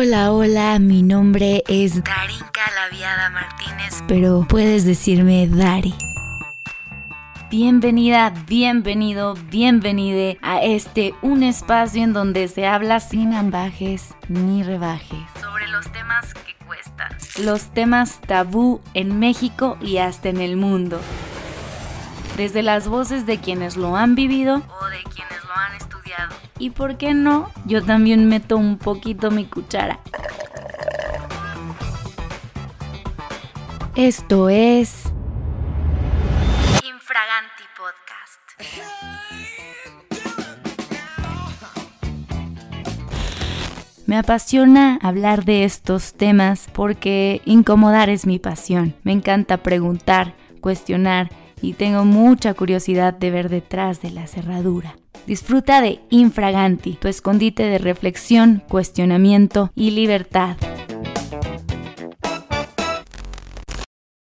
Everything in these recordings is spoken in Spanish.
Hola, hola, mi nombre es Darinka Laviada Martínez, pero puedes decirme Dari. Bienvenida, bienvenido, bienvenide a este un espacio en donde se habla sin ambajes ni rebajes sobre los temas que cuestan, los temas tabú en México y hasta en el mundo. Desde las voces de quienes lo han vivido o de quienes lo han. Y por qué no, yo también meto un poquito mi cuchara. Esto es Infraganti Podcast. Me apasiona hablar de estos temas porque incomodar es mi pasión. Me encanta preguntar, cuestionar y tengo mucha curiosidad de ver detrás de la cerradura. Disfruta de Infraganti, tu escondite de reflexión, cuestionamiento y libertad.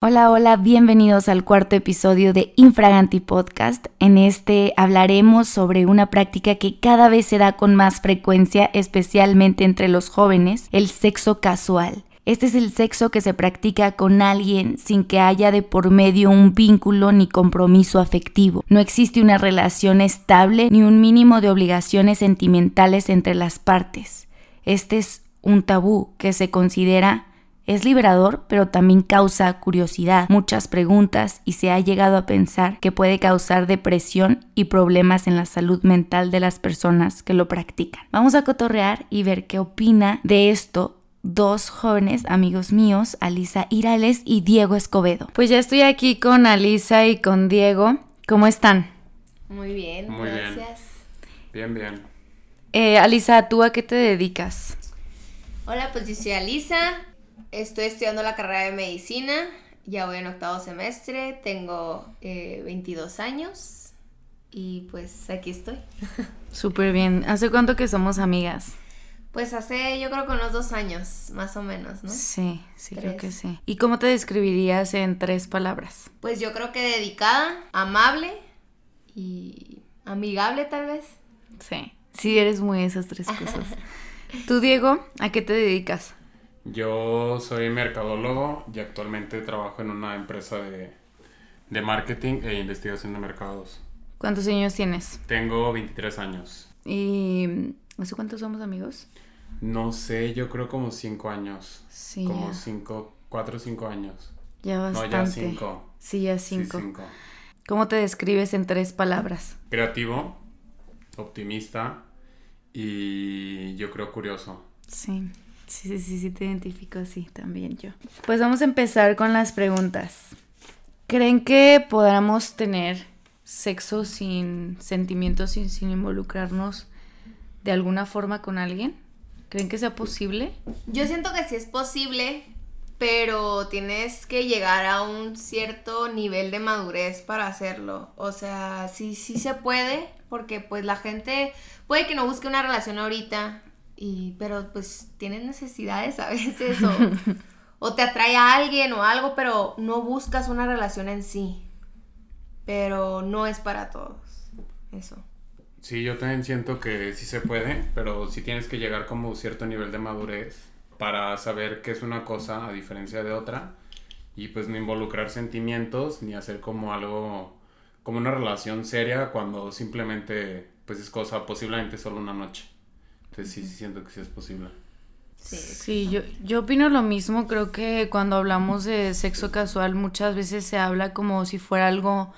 Hola, hola, bienvenidos al cuarto episodio de Infraganti Podcast. En este hablaremos sobre una práctica que cada vez se da con más frecuencia, especialmente entre los jóvenes, el sexo casual. Este es el sexo que se practica con alguien sin que haya de por medio un vínculo ni compromiso afectivo. No existe una relación estable ni un mínimo de obligaciones sentimentales entre las partes. Este es un tabú que se considera es liberador, pero también causa curiosidad, muchas preguntas y se ha llegado a pensar que puede causar depresión y problemas en la salud mental de las personas que lo practican. Vamos a cotorrear y ver qué opina de esto dos jóvenes amigos míos, Alisa Irales y Diego Escobedo. Pues ya estoy aquí con Alisa y con Diego. ¿Cómo están? Muy bien, Muy bien. gracias. Bien, bien. Eh, Alisa, ¿tú a qué te dedicas? Hola, pues yo soy Alisa, estoy estudiando la carrera de medicina, ya voy en octavo semestre, tengo eh, 22 años y pues aquí estoy. Súper bien. ¿Hace cuánto que somos amigas? Pues hace yo creo que unos dos años, más o menos, ¿no? Sí, sí, creo que sí. ¿Y cómo te describirías en tres palabras? Pues yo creo que dedicada, amable y amigable tal vez. Sí. Sí, eres muy esas tres cosas. ¿Tú, Diego, a qué te dedicas? Yo soy mercadólogo y actualmente trabajo en una empresa de, de marketing e investigación de mercados. ¿Cuántos años tienes? Tengo 23 años. ¿Y hace cuántos somos amigos? No sé, yo creo como 5 años. Sí, como ya. 5, 4 o 5 años. Ya No, bastante. ya 5. Sí, ya cinco. ¿Cómo te describes en tres palabras? Creativo, optimista y yo creo curioso. Sí, sí, sí, sí, sí, te identifico así también yo. Pues vamos a empezar con las preguntas. ¿Creen que podamos tener sexo sin sentimientos sin involucrarnos de alguna forma con alguien? ¿Creen que sea posible? Yo siento que sí es posible, pero tienes que llegar a un cierto nivel de madurez para hacerlo. O sea, sí, sí se puede, porque pues la gente puede que no busque una relación ahorita, y, pero pues tienen necesidades a veces, o, o te atrae a alguien o algo, pero no buscas una relación en sí. Pero no es para todos. Eso. Sí, yo también siento que sí se puede, pero sí tienes que llegar como a cierto nivel de madurez para saber qué es una cosa a diferencia de otra y pues no involucrar sentimientos ni hacer como algo, como una relación seria cuando simplemente pues es cosa posiblemente solo una noche. Entonces sí, sí siento que sí es posible. Sí. Sí, yo, yo opino lo mismo. Creo que cuando hablamos de sexo casual muchas veces se habla como si fuera algo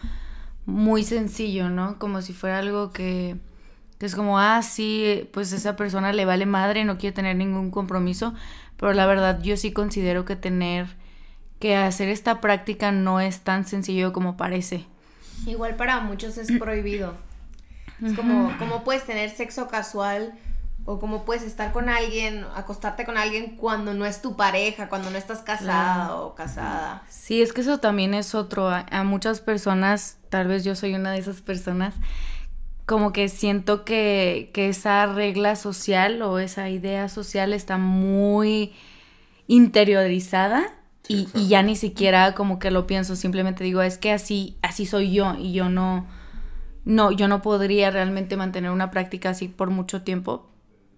muy sencillo, ¿no? Como si fuera algo que, que es como, ah, sí, pues esa persona le vale madre, no quiere tener ningún compromiso. Pero la verdad yo sí considero que tener, que hacer esta práctica no es tan sencillo como parece. Igual para muchos es prohibido. Es como, como puedes tener sexo casual o como puedes estar con alguien, acostarte con alguien cuando no es tu pareja, cuando no estás casada o casada. Sí, es que eso también es otro. A, a muchas personas, tal vez yo soy una de esas personas, como que siento que, que esa regla social o esa idea social está muy interiorizada Sí, y, ya ni siquiera como que lo pienso, simplemente digo, es que así, así soy yo y yo no, no, yo no podría realmente mantener una práctica así por mucho tiempo,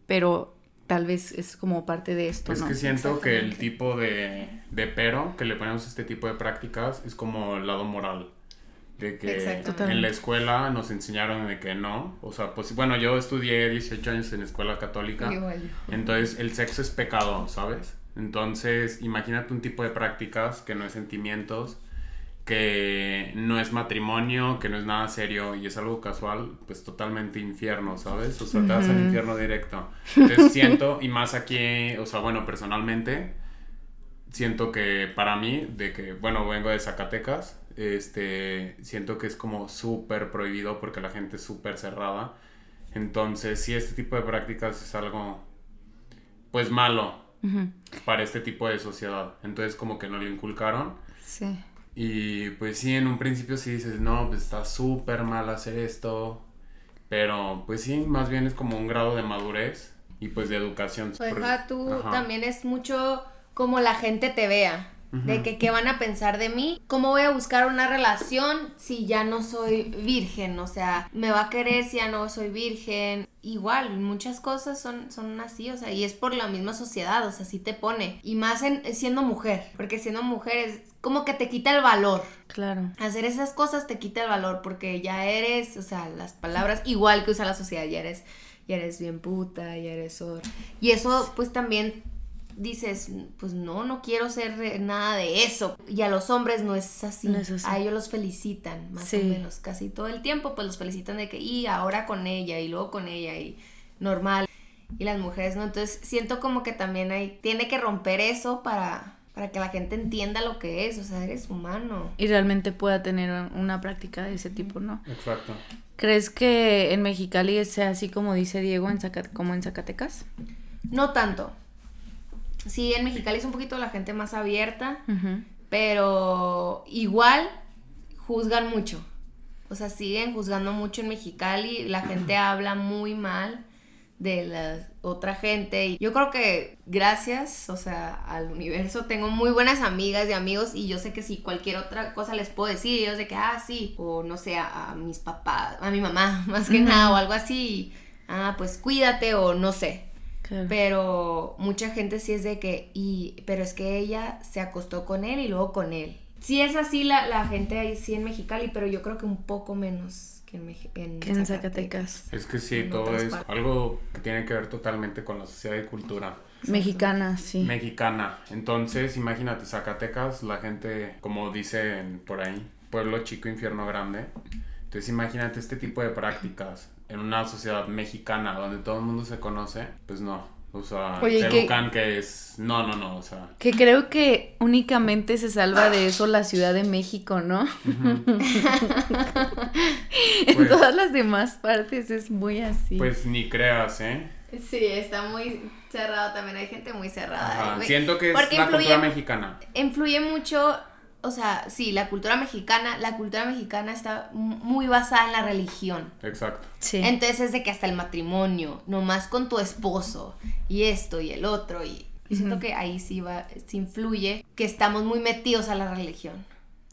pero tal vez es como parte de esto. Es ¿no? que siento que el tipo de, de pero que le ponemos a este tipo de prácticas es como el lado moral. De que en la escuela nos enseñaron de que no. O sea, pues bueno, yo estudié 18 años en escuela católica. Igual. Entonces el sexo es pecado, ¿sabes? Entonces imagínate un tipo de prácticas que no es sentimientos, que no es matrimonio, que no es nada serio y es algo casual, pues totalmente infierno, ¿sabes? O sea, te vas al infierno directo. Entonces siento, y más aquí, o sea, bueno, personalmente, siento que para mí, de que, bueno, vengo de Zacatecas, este, siento que es como súper prohibido porque la gente es súper cerrada. Entonces, sí, este tipo de prácticas es algo, pues, malo para este tipo de sociedad. Entonces, como que no le inculcaron. Sí. Y pues sí, en un principio sí dices, no, pues está súper mal hacer esto. Pero pues sí, más bien es como un grado de madurez y pues de educación. Pues tú, Ajá. también es mucho como la gente te vea. De que qué van a pensar de mí, cómo voy a buscar una relación si ya no soy virgen, o sea, me va a querer si ya no soy virgen. Igual, muchas cosas son, son así, o sea, y es por la misma sociedad, o sea, sí te pone. Y más en, siendo mujer, porque siendo mujer es como que te quita el valor. Claro. Hacer esas cosas te quita el valor porque ya eres, o sea, las palabras igual que usa la sociedad, ya eres, ya eres bien puta, ya eres or. Y eso pues también dices, pues no, no quiero ser nada de eso. Y a los hombres no es así. No es así. A ellos los felicitan, más Sí. o menos, casi todo el tiempo, pues los felicitan de que, y ahora con ella, y luego con ella, y normal. Y las mujeres no. Entonces siento como que también hay, tiene que romper eso para, para que la gente entienda lo que es, o sea, eres humano. Y realmente pueda tener una práctica de ese tipo, ¿no? Exacto. ¿Crees que en Mexicali sea así como dice Diego, en Zaca- como en Zacatecas? No tanto. Sí, en Mexicali es un poquito la gente más abierta, pero igual juzgan mucho. O sea, siguen juzgando mucho en Mexicali. La gente habla muy mal de la otra gente. Y yo creo que gracias, o sea, al universo tengo muy buenas amigas y amigos y yo sé que si cualquier otra cosa les puedo decir, ellos de que, ah, sí, o no sé, a, a mis papás, a mi mamá, más que nada, o algo así, ah, pues cuídate o no sé. Claro. Pero mucha gente sí es de que, y, pero es que ella se acostó con él y luego con él. Sí es así la, la gente ahí sí en Mexicali, pero yo creo que un poco menos que en, en Que en Zacatecas. Es que sí, En todo es partes. algo que tiene que ver totalmente con la sociedad y cultura Mexicana, sí. mexicana. Entonces, imagínate, Zacatecas, la gente, como dicen por ahí, pueblo chico, infierno grande. Entonces, imagínate este tipo de prácticas en una sociedad mexicana donde todo el mundo se conoce, pues no. O sea, Oye, ¿y te qué- educan que es... No, no, no, o sea... Que creo que únicamente se salva de eso la Ciudad de México, ¿no? en Pues- todas las demás partes es muy así. Pues ni creas, ¿eh? Sí, está muy cerrado también. Hay gente muy cerrada. Ajá, Siento que es la influye- cultura mexicana. Influye mucho, o sea, sí, la cultura mexicana. La cultura mexicana está mu- muy basada en la religión. Exacto. sí. Entonces es de que hasta el matrimonio, nomás con tu esposo, y esto y el otro, y, y siento que ahí sí va, sí influye que estamos muy metidos a la religión.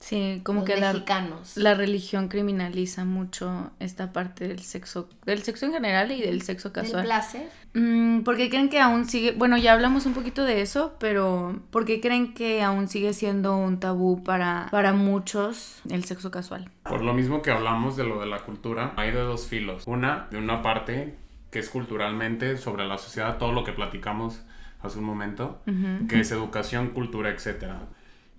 Sí, como los que la, mexicanos. la religión criminaliza mucho esta parte del sexo, del sexo en general y del sexo del casual. placer. Mm, ¿Por qué creen que aún sigue? Bueno, ya hablamos un poquito de eso, pero ¿por qué creen que aún sigue siendo un tabú para, para muchos el sexo casual? Por lo mismo que hablamos de lo de la cultura, hay de dos filos. Una, de una parte que es culturalmente sobre la sociedad, todo lo que platicamos hace un momento, que es educación, cultura, etc.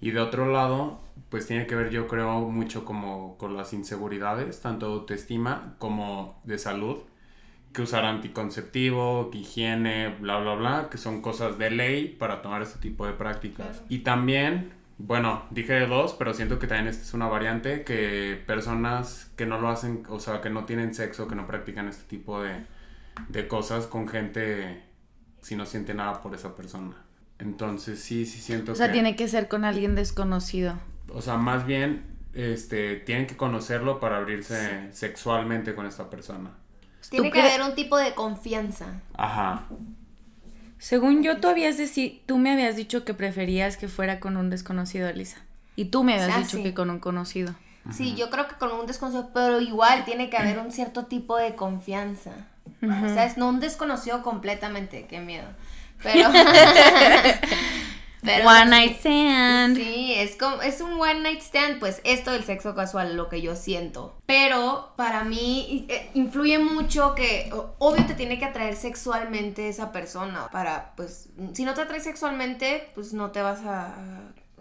Y de otro lado, pues tiene que ver yo creo mucho como con las inseguridades, tanto de autoestima como de salud, que usar anticonceptivo, que higiene, bla, bla, bla, que son cosas de ley para tomar este tipo de prácticas. Claro. Y también, bueno, dije de dos, pero siento que también esta es una variante, que personas que no lo hacen, o sea, que no tienen sexo, que no practican este tipo de, de cosas con gente si no siente nada por esa persona. Entonces sí, sí siento O sea, que... tiene que ser con alguien desconocido. O sea, más bien, este, tienen que conocerlo para abrirse sexualmente con esta persona. Tiene que haber un tipo de confianza. Ajá. Según yo, tú habías deci- tú me habías dicho que preferías que fuera con un desconocido, Elisa. Y tú me habías dicho sí. que con un conocido. Sí, yo creo que con un desconocido, pero igual tiene que haber un cierto tipo de confianza. O sea, es no un desconocido completamente, qué miedo. Pero. Pero one night stand. Sí, es como es un one night stand, pues esto del sexo casual, lo que yo siento. Pero para mí eh, influye mucho que obvio te tiene que atraer sexualmente esa persona para pues si no te atrae sexualmente, pues no te vas a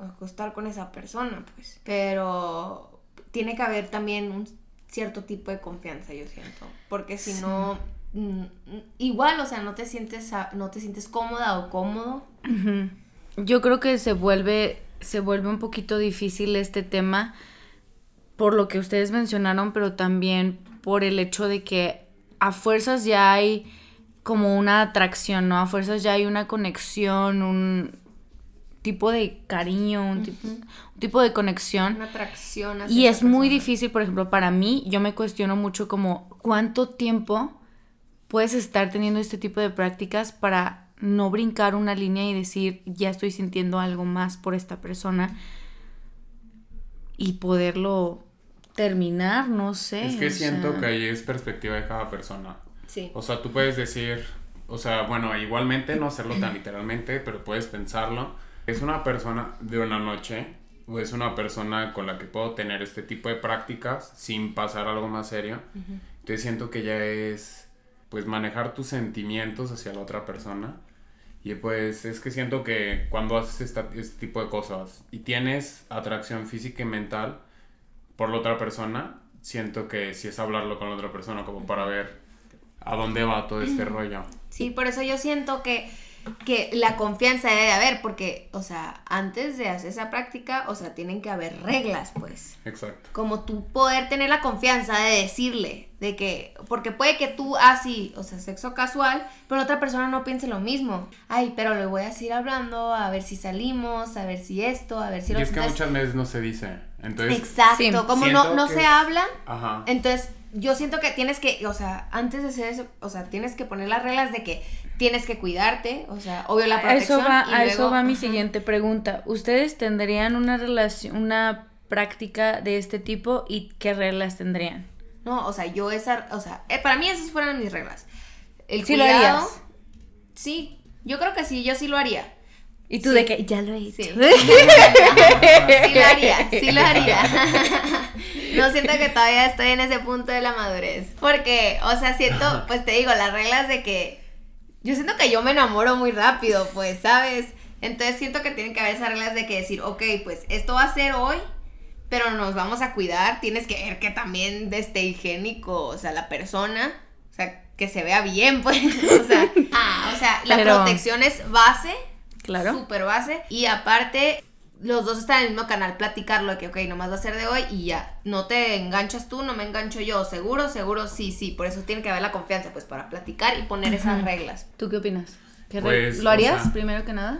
acostar con esa persona, pues. Pero tiene que haber también un cierto tipo de confianza, yo siento, porque si no igual, o sea, no te sientes no te sientes cómoda o cómodo. Yo creo que se vuelve, se vuelve un poquito difícil este tema por lo que ustedes mencionaron, pero también por el hecho de que a fuerzas ya hay como una atracción, ¿no? A fuerzas ya hay una conexión, un tipo de cariño, un, tipo, de conexión. Una atracción. y es muy difícil, por ejemplo, para mí, yo me cuestiono mucho como cuánto tiempo puedes estar teniendo este tipo de prácticas para no brincar una línea y decir, ya estoy sintiendo algo más por esta persona y poderlo terminar, no sé. Es que siento que ahí es perspectiva de cada persona. Sí. O sea, tú puedes decir, o sea, bueno, igualmente no hacerlo tan literalmente, pero puedes pensarlo. Es una persona de una noche o es una persona con la que puedo tener este tipo de prácticas sin pasar algo más serio. Entonces siento que ya es pues manejar tus sentimientos hacia la otra persona y pues es que siento que cuando haces este tipo de cosas y tienes atracción física y mental por la otra persona, siento que si es hablarlo con la otra persona como para ver a dónde va todo este rollo. Sí, por eso yo siento que que la confianza debe haber, porque, o sea, antes de hacer esa práctica, o sea, tienen que haber reglas, pues. Exacto. Como tú poder tener la confianza de decirle, de que, porque puede que tú así, o sea, sexo casual, pero la otra persona no piense lo mismo. Ay, pero le voy a seguir hablando, a ver si salimos, a ver si esto, a ver si lo Y es que muchas veces no se dice. Entonces, Exacto, como no, no se habla, Ajá. entonces yo siento que tienes que, o sea, antes de hacer eso, o sea, tienes que poner las reglas de que tienes que cuidarte, o sea, obvio la protección. A eso va, a eso va mi siguiente pregunta. ¿Ustedes tendrían una relación, una práctica de este tipo y qué reglas tendrían? No, o sea, yo esa, o sea, eh, para mí esas fueran mis reglas. El ¿Sí cuidado, lo harías? Sí, yo creo que sí, yo sí lo haría. ¿Y tú de qué? Ya lo he hecho. Sí. sí lo haría, sí lo haría. No siento que todavía estoy en ese punto de la madurez. Porque, o sea, siento, pues te digo, las reglas de que yo siento que yo me enamoro muy rápido, pues, ¿sabes? Entonces siento que tienen que haber esas reglas de que decir, ok, pues esto va a ser hoy, pero nos vamos a cuidar. Tienes que ver que también esté higiénico, o sea, la persona, o sea, que se vea bien, pues. O sea, ah, o sea la protección es base. Claro. Super base. Y aparte, los dos están en el mismo canal, platicarlo, de que, ok, nomás va a ser de hoy y ya. No te enganchas tú, no me engancho yo. Seguro, seguro, sí, sí. Por eso tiene que haber la confianza, pues, para platicar y poner esas reglas. ¿Tú qué opinas? Pues, ¿Lo harías primero que nada?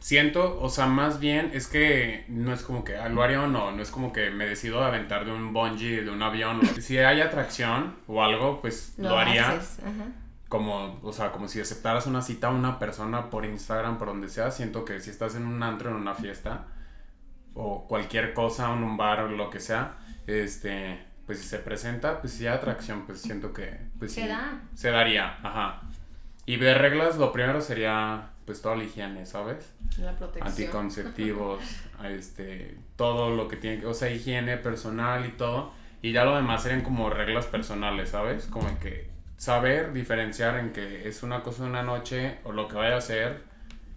Siento, o sea, más bien es que no es como que ah, lo haría o no, no es como que me decido a aventar de un bungee, de un avión. si hay atracción o algo, pues lo, haría. Ajá como, o sea, como si aceptaras una cita a una persona por Instagram, por donde sea, siento que si estás en un antro, en una fiesta, o cualquier cosa, en un bar o lo que sea, este, pues si se presenta, pues si hay atracción, pues siento que, pues se da. Se daría, ajá. Y de reglas, lo primero sería, pues toda la higiene, ¿sabes? La protección. Anticonceptivos, este, todo lo que tiene, o sea, higiene personal y todo. Y ya lo demás serían como reglas personales, ¿sabes? Como que saber diferenciar en que es una cosa de una noche o lo que vaya a ser,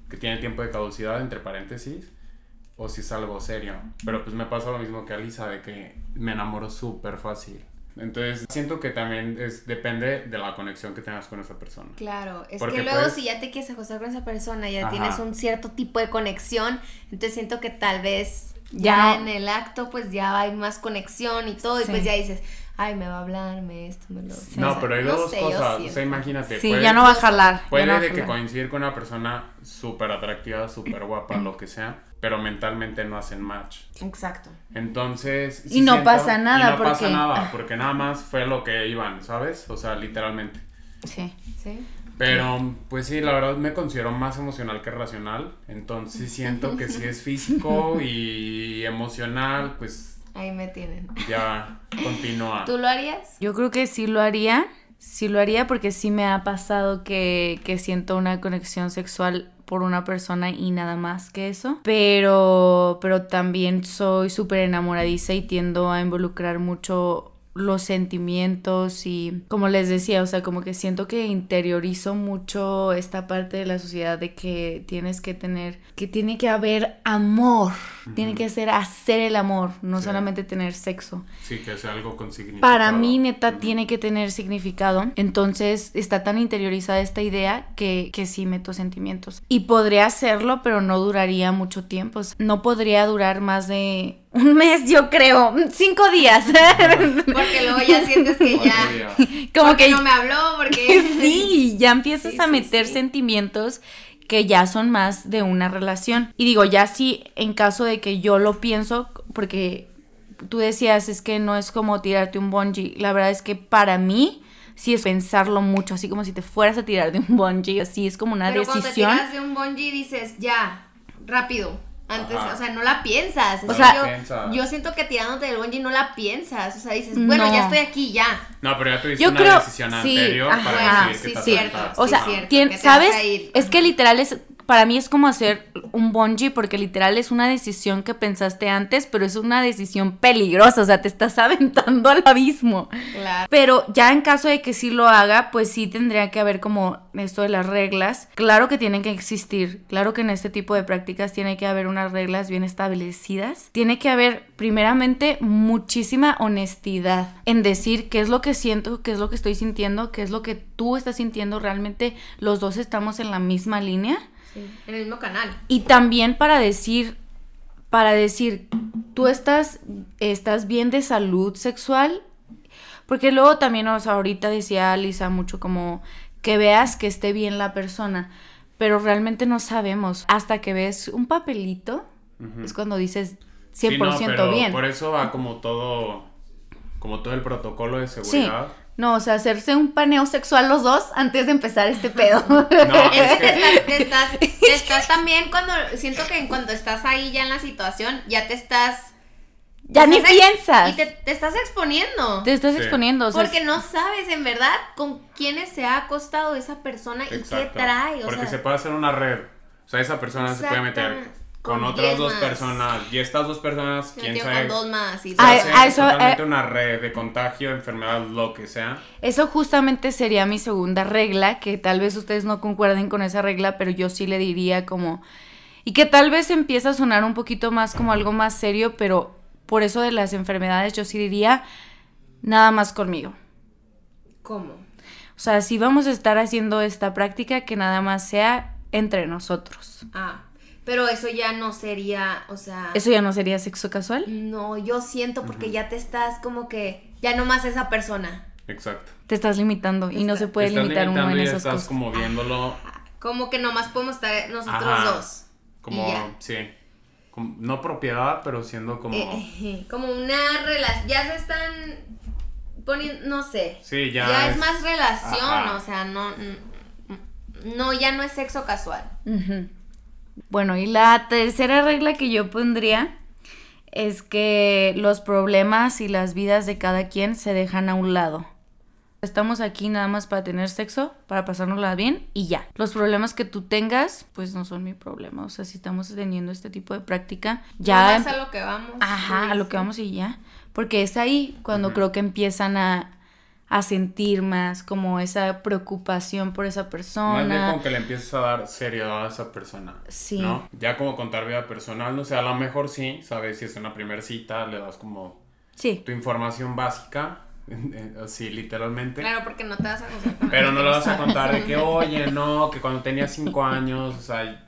que tiene tiempo de caducidad, entre paréntesis, o si es algo serio. Pero pues me pasa lo mismo que a Lisa, de que me enamoro súper fácil. Entonces siento que también es, depende de la conexión que tengas con esa persona. Claro, es que luego si ya te quieres acostar con esa persona, ya tienes un cierto tipo de conexión, entonces siento que tal vez ya, en el acto pues ya hay más conexión y todo, y pues ya dices, ay, me va a hablar, me esto, me lo... No, pero hay dos cosas, o sea, imagínate. Sí, ya no va a jalar. Puede de que coincidir con una persona súper atractiva, súper guapa, lo que sea, pero mentalmente no hacen match. Exacto. Entonces... y no pasa nada, y no pasa nada, porque nada más fue lo que iban, ¿sabes? O sea, literalmente. Sí. Sí. Pero, pues sí, la verdad me considero más emocional que racional. Entonces siento que si es físico y emocional, pues Ahí me tienen. Ya, continúa. ¿Tú lo harías? Yo creo que sí lo haría, sí lo haría porque sí me ha pasado que, que siento una conexión sexual por una persona y nada más que eso. Pero, pero también soy súper enamoradiza y tiendo a involucrar mucho los sentimientos y como les decía, o sea, como que siento que interiorizo mucho esta parte de la sociedad de que tienes que tener, que tiene que haber amor, tiene que ser hacer el amor, no solamente tener sexo. Sí, que sea algo con significado. Para mí, neta, tiene que tener significado. Entonces, está tan interiorizada esta idea que, que sí meto sentimientos. Y podría hacerlo, pero no duraría mucho tiempo. No podría durar más de un mes, yo creo. Cinco días. porque luego ya sientes que ya. Como que no me habló, porque. sí, ya empiezas a meter sentimientos que ya son más de una relación. Y digo, ya sí, en caso de que yo lo pienso, porque tú decías, es que no es como tirarte un bungee. La verdad es que para mí sí es pensarlo mucho, así como si te fueras a tirar de un bungee, así es como una Pero decisión. Cuando te tiras de un bungee dices, ya, rápido. Antes, o sea, no la piensas. O sea, yo, yo, siento que tirándote del bungee no la piensas. O sea, dices, bueno, ya estoy aquí, ya. No, pero ya tuviste yo una creo, decisión sí, anterior ajá, para decir sí, que cierto. O sea, cierto, ¿sabes? Es que literal es para mí es como hacer un bungee porque literal es una decisión que pensaste antes, pero es una decisión peligrosa, o sea, te estás aventando al abismo. Claro. Pero ya en caso de que sí lo haga, pues sí tendría que haber como esto de las reglas. Claro que tienen que existir, claro que en este tipo de prácticas tiene que haber unas reglas bien establecidas. Tiene que haber primeramente muchísima honestidad en decir qué es lo que siento, qué es lo que estoy sintiendo, qué es lo que tú estás sintiendo, realmente los dos estamos en la misma línea en el mismo canal. Y también para decir, para decir, tú estás, estás bien de salud sexual, porque luego también, o sea, ahorita decía Lisa mucho como que veas que esté bien la persona, pero realmente no sabemos. Hasta que ves un papelito, es cuando dices 100% bien. Por eso va como todo, como todo el protocolo de seguridad. No, o sea, hacerse un paneo sexual los dos antes de empezar este pedo. No, es que te estás, estás, también cuando, siento que cuando estás ahí ya en la situación, ya te estás... Ya ni piensas. Y te, estás exponiendo. Te estás exponiendo. O sea, Porque no sabes en verdad con quiénes se ha acostado esa persona y qué trae. Porque se puede hacer una red. O sea, esa persona se puede meter con, otras dos personas. Y estas dos personas quién sabe con dos más y a, eso una red de contagio enfermedad lo que sea. Eso justamente sería mi segunda regla que tal vez ustedes no concuerden con esa regla pero yo sí le diría como y que tal vez empieza a sonar un poquito más como algo más serio pero por eso de las enfermedades yo sí diría nada más conmigo. Cómo o sea si vamos a estar haciendo esta práctica que nada más sea entre nosotros. Ah pero eso ya no sería, o sea... ¿Eso ya no sería sexo casual? No, yo siento porque ya te estás como que, ya no más esa persona. Exacto. Te estás limitando y no se puede limitar uno en esas estás como viéndolo... Como que nomás podemos estar nosotros dos. Como, sí. no propiedad, pero siendo como... Eh, como una relación, ya se están poniendo, no sé. Sí, ya. Ya es, más relación, o sea, no... No, ya no es sexo casual. Bueno, y la tercera regla que yo pondría es que los problemas y las vidas de cada quien se dejan a un lado. Estamos aquí nada más para tener sexo, para pasárnosla bien y ya. Los problemas que tú tengas, pues no son mi problema. O sea, si estamos teniendo este tipo de práctica, ya... es a lo que vamos. Ajá, a lo que vamos y ya. Porque es ahí cuando creo que empiezan a, a sentir más como esa preocupación por esa persona. Más bien como que le empiezas a dar seriedad a esa persona. Sí. ¿no? Ya como contar vida personal, no sé, a lo mejor sí, sabes, si es una primera cita, le das como sí. tu información básica. Así, literalmente. Claro, porque no te vas a contar. Pero no le vas a contar de que, oye, no, que cuando tenía cinco años, o sea,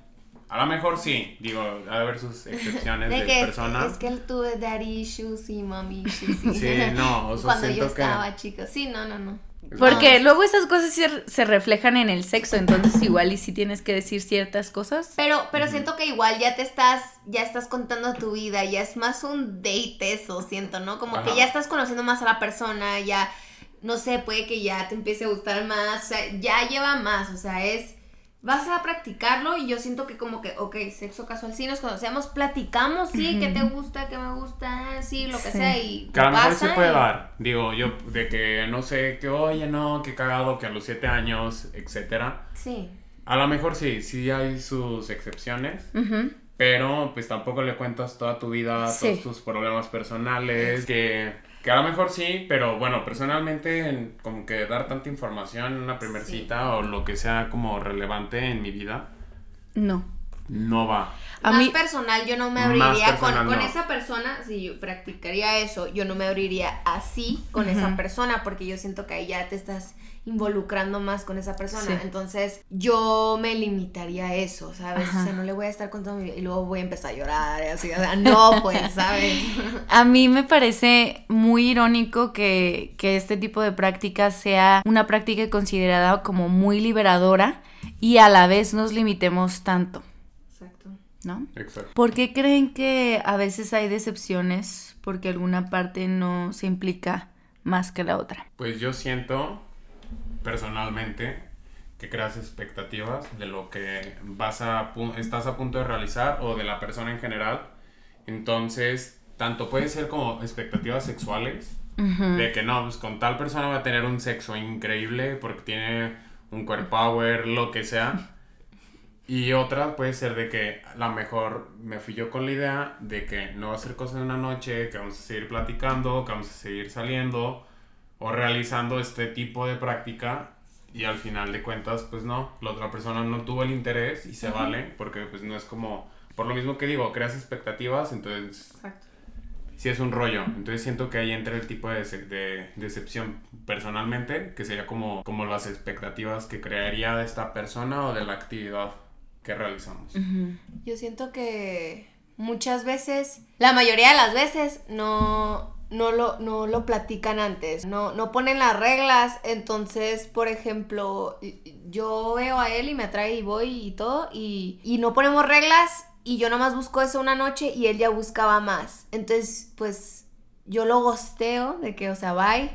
a lo mejor sí, digo, a haber sus excepciones de, personas. Es que él tuve daddy issues y mommy issues. Sí, no, o sea, Cuando yo estaba chica. Sí, no, no, no. Porque luego esas cosas se, reflejan en el sexo, entonces igual y si tienes que decir ciertas cosas. Pero, pero siento que igual ya te estás, ya estás contando tu vida, ya es más un date eso, siento, ¿no? Como que ya estás conociendo más a la persona, ya, no sé, puede que ya te empiece a gustar más, o sea, ya lleva más, o sea, es vas a practicarlo y yo siento que como que, ok, sexo casual, sí nos conocemos, platicamos, sí, qué te gusta, qué me gusta, sí, lo que Sí. sea y Que a lo mejor se puede y- dar. Digo, yo, de que no sé, que oye, no, que cagado, que a los siete años, etcétera. Sí, A lo mejor sí, sí hay sus excepciones. Pero pues tampoco le cuentas toda tu vida, Sí. todos tus problemas personales, que, que a lo mejor sí, pero bueno, personalmente en- como que dar tanta información en una primer Sí. cita o lo que sea como relevante en mi vida, No. no va. A más mí, personal, yo no me abriría con, personal, con no. esa persona, si yo practicaría eso, yo no me abriría así con esa persona, porque yo siento que ahí ya te estás involucrando más con esa persona. Sí. Entonces, yo me limitaría a eso, ¿sabes? Ajá. O sea, no le voy a estar contando mi- y luego voy a empezar a llorar, y así, o sea, no, pues, ¿sabes? a mí me parece muy irónico que, que este tipo de práctica sea una práctica considerada como muy liberadora y a la vez nos limitemos tanto, Exacto. ¿no? Exacto. ¿Por qué creen que a veces hay decepciones porque alguna parte no se implica más que la otra? Pues yo siento personalmente que creas expectativas de lo que vas a estás a punto de realizar o de la persona en general. Entonces, tanto puede ser como expectativas sexuales, de que no, pues con tal persona va a tener un sexo increíble porque tiene un core power, lo que sea. Y otra puede ser de que a lo mejor me fui yo con la idea de que no va a ser cosa de una noche, que vamos a seguir platicando, que vamos a seguir saliendo o realizando este tipo de práctica y al final de cuentas pues no, la otra persona no tuvo el interés y se vale porque pues no es como, por lo mismo que digo, creas expectativas, entonces Exacto. sí es un rollo. Entonces siento que ahí entra el tipo de, dece- de decepción personalmente, que sería como, como las expectativas que crearía de esta persona o de la actividad que realizamos. Yo siento que muchas veces, la mayoría de las veces, no, no, lo, no lo platican antes, no, no ponen las reglas. Entonces, por ejemplo, yo veo a él y me atrae y voy y todo, y, y no ponemos reglas. Y yo nomás busco eso una noche y él ya buscaba más. Entonces, pues yo lo gosteo de que, o sea, bye.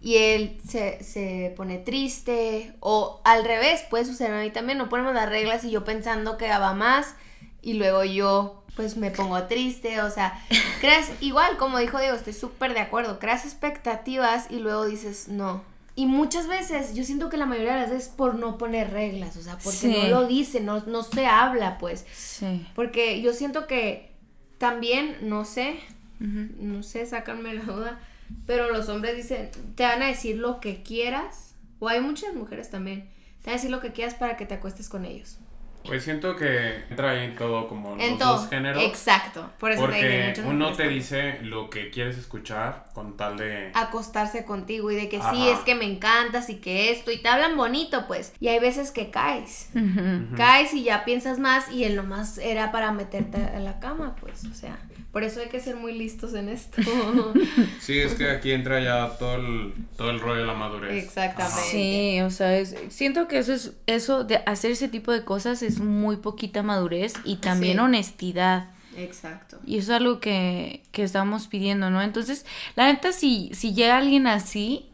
Y él se, se pone triste. O al revés, puede suceder a mí también. No ponemos las reglas y yo pensando que va más. Y luego yo, pues me pongo triste. O sea, creas, igual, como dijo Diego, estoy súper de acuerdo. Creas expectativas y luego dices no. Y muchas veces, yo siento que la mayoría de las veces por no poner reglas. O sea, porque Sí. no lo dice, no, no se habla, pues. Sí. Porque yo siento que también, no sé, no sé, sácanme la duda, pero los hombres dicen, te van a decir lo que quieras, o hay muchas mujeres también, te van a decir lo que quieras para que te acuestes con ellos. Pues siento que entra ahí todo como en los todo. dos géneros. Exacto. Por eso te digo, Porque uno te dice lo que quieres escuchar con tal de... acostarse contigo y de que sí, Ajá. es que me encantas y que esto, y te hablan bonito, pues. Y hay veces que caes. Ujú. Caes y ya piensas más y él nomás era para meterte a la cama, pues. O sea, por eso hay que ser muy listos en esto. Sí, es que aquí entra ya todo el, todo el rollo de la madurez. Exactamente. Sí, o sea, es- siento que eso es eso de hacer ese tipo de cosas es muy poquita madurez y también Sí. honestidad. Exacto. Y eso es algo que, que estamos pidiendo, ¿no? Entonces, la neta, si, si llega alguien así,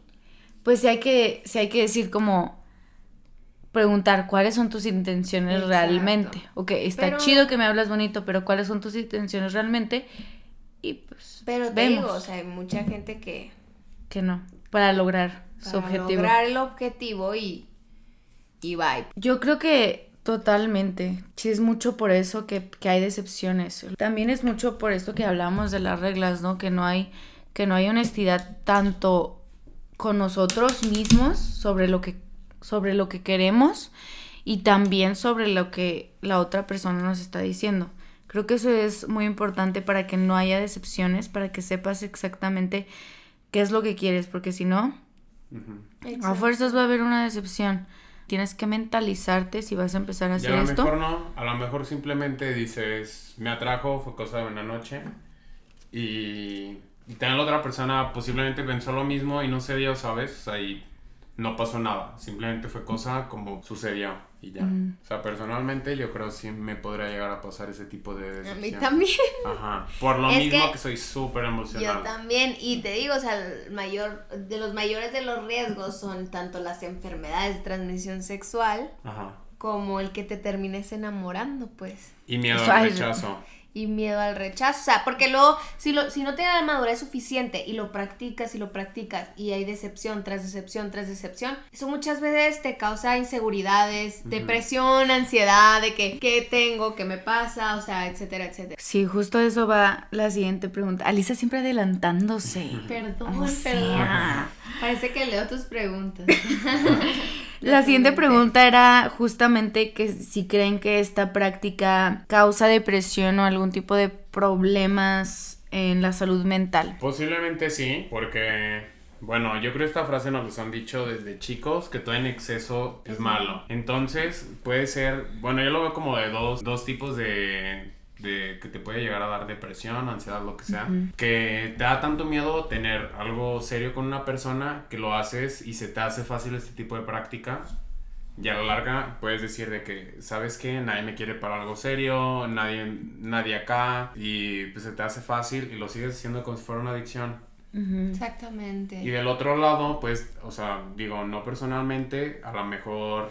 pues sí hay que, sí hay que decir como preguntar cuáles son tus intenciones Exacto. realmente. Ok, está Pero- chido que me hablas bonito, pero cuáles son tus intenciones realmente. Y pues Pero te vemos digo, o sea, hay mucha gente que que no, para lograr su para objetivo. lograr el objetivo y y bye. Yo creo que totalmente. Sí, es mucho por eso que, que hay decepciones. También es mucho por esto que hablamos de las reglas, ¿no? Que no hay, que no hay honestidad tanto con nosotros mismos sobre lo que, sobre lo que queremos y también sobre lo que la otra persona nos está diciendo. Creo que eso es muy importante para que no haya decepciones, para que sepas exactamente qué es lo que quieres, porque si no, a fuerzas va a haber una decepción. Tienes que mentalizarte si vas a empezar a hacer a lo esto. mejor no, a lo mejor simplemente dices, me atrajo, fue cosa de una noche. Y, y también la otra persona posiblemente pensó lo mismo y no se dio, ¿sabes? O sea, y no pasó nada. Simplemente fue cosa como sucedió y ya. Mm. O sea, personalmente yo creo que sí me podría llegar a pasar ese tipo de A decepción. mí también. Ajá. Por lo Es mismo que que, soy súper Yo emocional. también, y te digo, o sea, el mayor, de los mayores de los riesgos son tanto las enfermedades de transmisión sexual Ajá. como el que te termines enamorando, pues. Y miedo al rechazo. Y miedo al rechazo. O sea, porque luego, si, lo, si no tienes la madurez suficiente y lo practicas y lo practicas y hay decepción tras decepción tras decepción, eso muchas veces te causa inseguridades, depresión, ansiedad de que, ¿qué tengo? ¿Qué me pasa? O sea, etcétera, etcétera. Sí, justo eso va la siguiente pregunta. Alisa siempre adelantándose. Perdón, O perdón. Parece que leo tus preguntas. La siguiente pregunta era justamente que si creen que esta práctica causa depresión o algún tipo de problemas en la salud mental. Posiblemente sí, porque, bueno, yo creo que esta frase nos los han dicho desde chicos, que todo en exceso es malo. Entonces, puede ser, bueno, yo lo veo como de dos, dos tipos de, de que te puede llegar a dar depresión, ansiedad, lo que sea. Que te da tanto miedo tener algo serio con una persona que lo haces y se te hace fácil este tipo de práctica. Y a la larga puedes decir de que, ¿sabes qué? Nadie me quiere para algo serio, nadie, nadie acá, y pues se te hace fácil y lo sigues haciendo como si fuera una adicción. Exactamente. Y del otro lado, pues, o sea, digo, no personalmente, a lo mejor,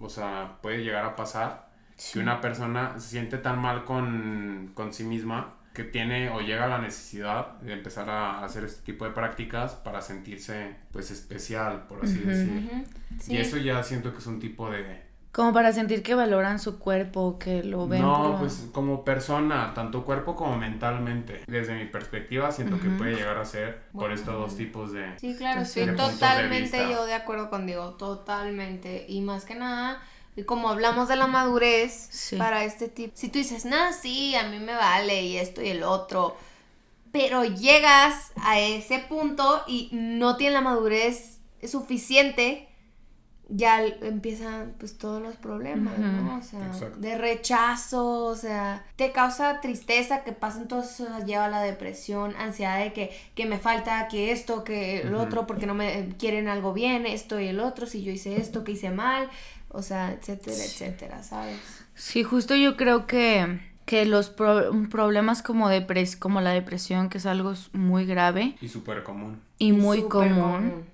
o sea, puede llegar a pasar que una persona se siente tan mal con, con sí misma que tiene o llega a la necesidad de empezar a hacer este tipo de prácticas para sentirse, pues, especial, por así decir. Ujú, sí. Y eso ya siento que es un tipo de... Como para sentir que valoran su cuerpo, que lo ven. por No, lo- pues como persona, tanto cuerpo como mentalmente. Desde mi perspectiva, siento que puede llegar a ser por Bueno. estos dos tipos de... Sí, claro, Pues sí. estoy de de totalmente vista. yo de acuerdo contigo, totalmente. Y más que nada, y como hablamos de la madurez Sí. para este tipo, si tú dices, no, sí, a mí me vale y esto y el otro, pero llegas a ese punto y no tienes la madurez suficiente, ya empiezan pues todos los problemas, ¿no? O sea, Exacto. de rechazo, o sea, te causa tristeza que pasen todas esas, lleva a la depresión, ansiedad de que, que me falta, que esto, que el otro, porque no me quieren algo bien, esto y el otro, si yo hice esto, que hice mal, o sea, etcétera, etcétera, ¿sabes? Sí, justo yo creo que, que los pro- problemas como, depres como la depresión, que es algo muy grave Y súper común. y muy común,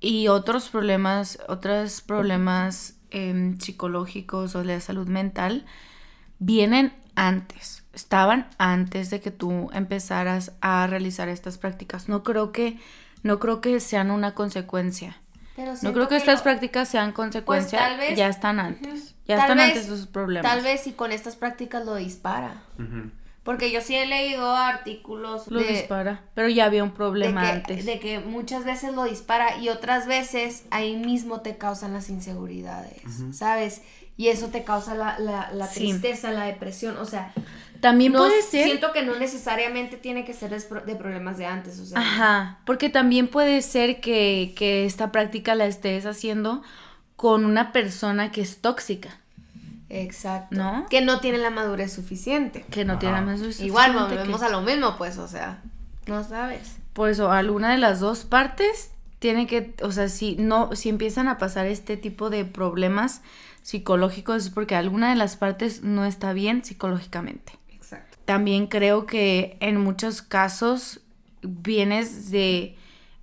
y otros problemas, otros problemas em, psicológicos o de salud mental, vienen antes, estaban antes de que tú empezaras a realizar estas prácticas. No creo que, no creo que sean una consecuencia. Pero No creo que estas lo- prácticas sean consecuencia, tal vez- ya están antes. Ya Tal están vez- antes esos problemas. Tal vez si con estas prácticas lo dispara. Porque yo sí he leído artículos lo de, dispara, pero ya había un de problema que, antes. de que muchas veces lo dispara y otras veces ahí mismo te causan las inseguridades, ¿sabes? Y eso te causa la, la, la Sí. tristeza, la depresión, o sea, También no puede ser siento que no necesariamente tiene que ser de, pro- de problemas de antes, o sea, Ajá, porque también puede ser que, que esta práctica la estés haciendo con una persona que es tóxica, exacto, ¿No? que no tiene la madurez suficiente. que no Ajá. tiene más suficiente Igual que- volvemos a lo mismo, pues, o sea, no sabes. Por eso, alguna de las dos partes tiene que, o sea, si no, si empiezan a pasar este tipo de problemas psicológicos es porque alguna de las partes no está bien psicológicamente. También creo que en muchos casos vienes de,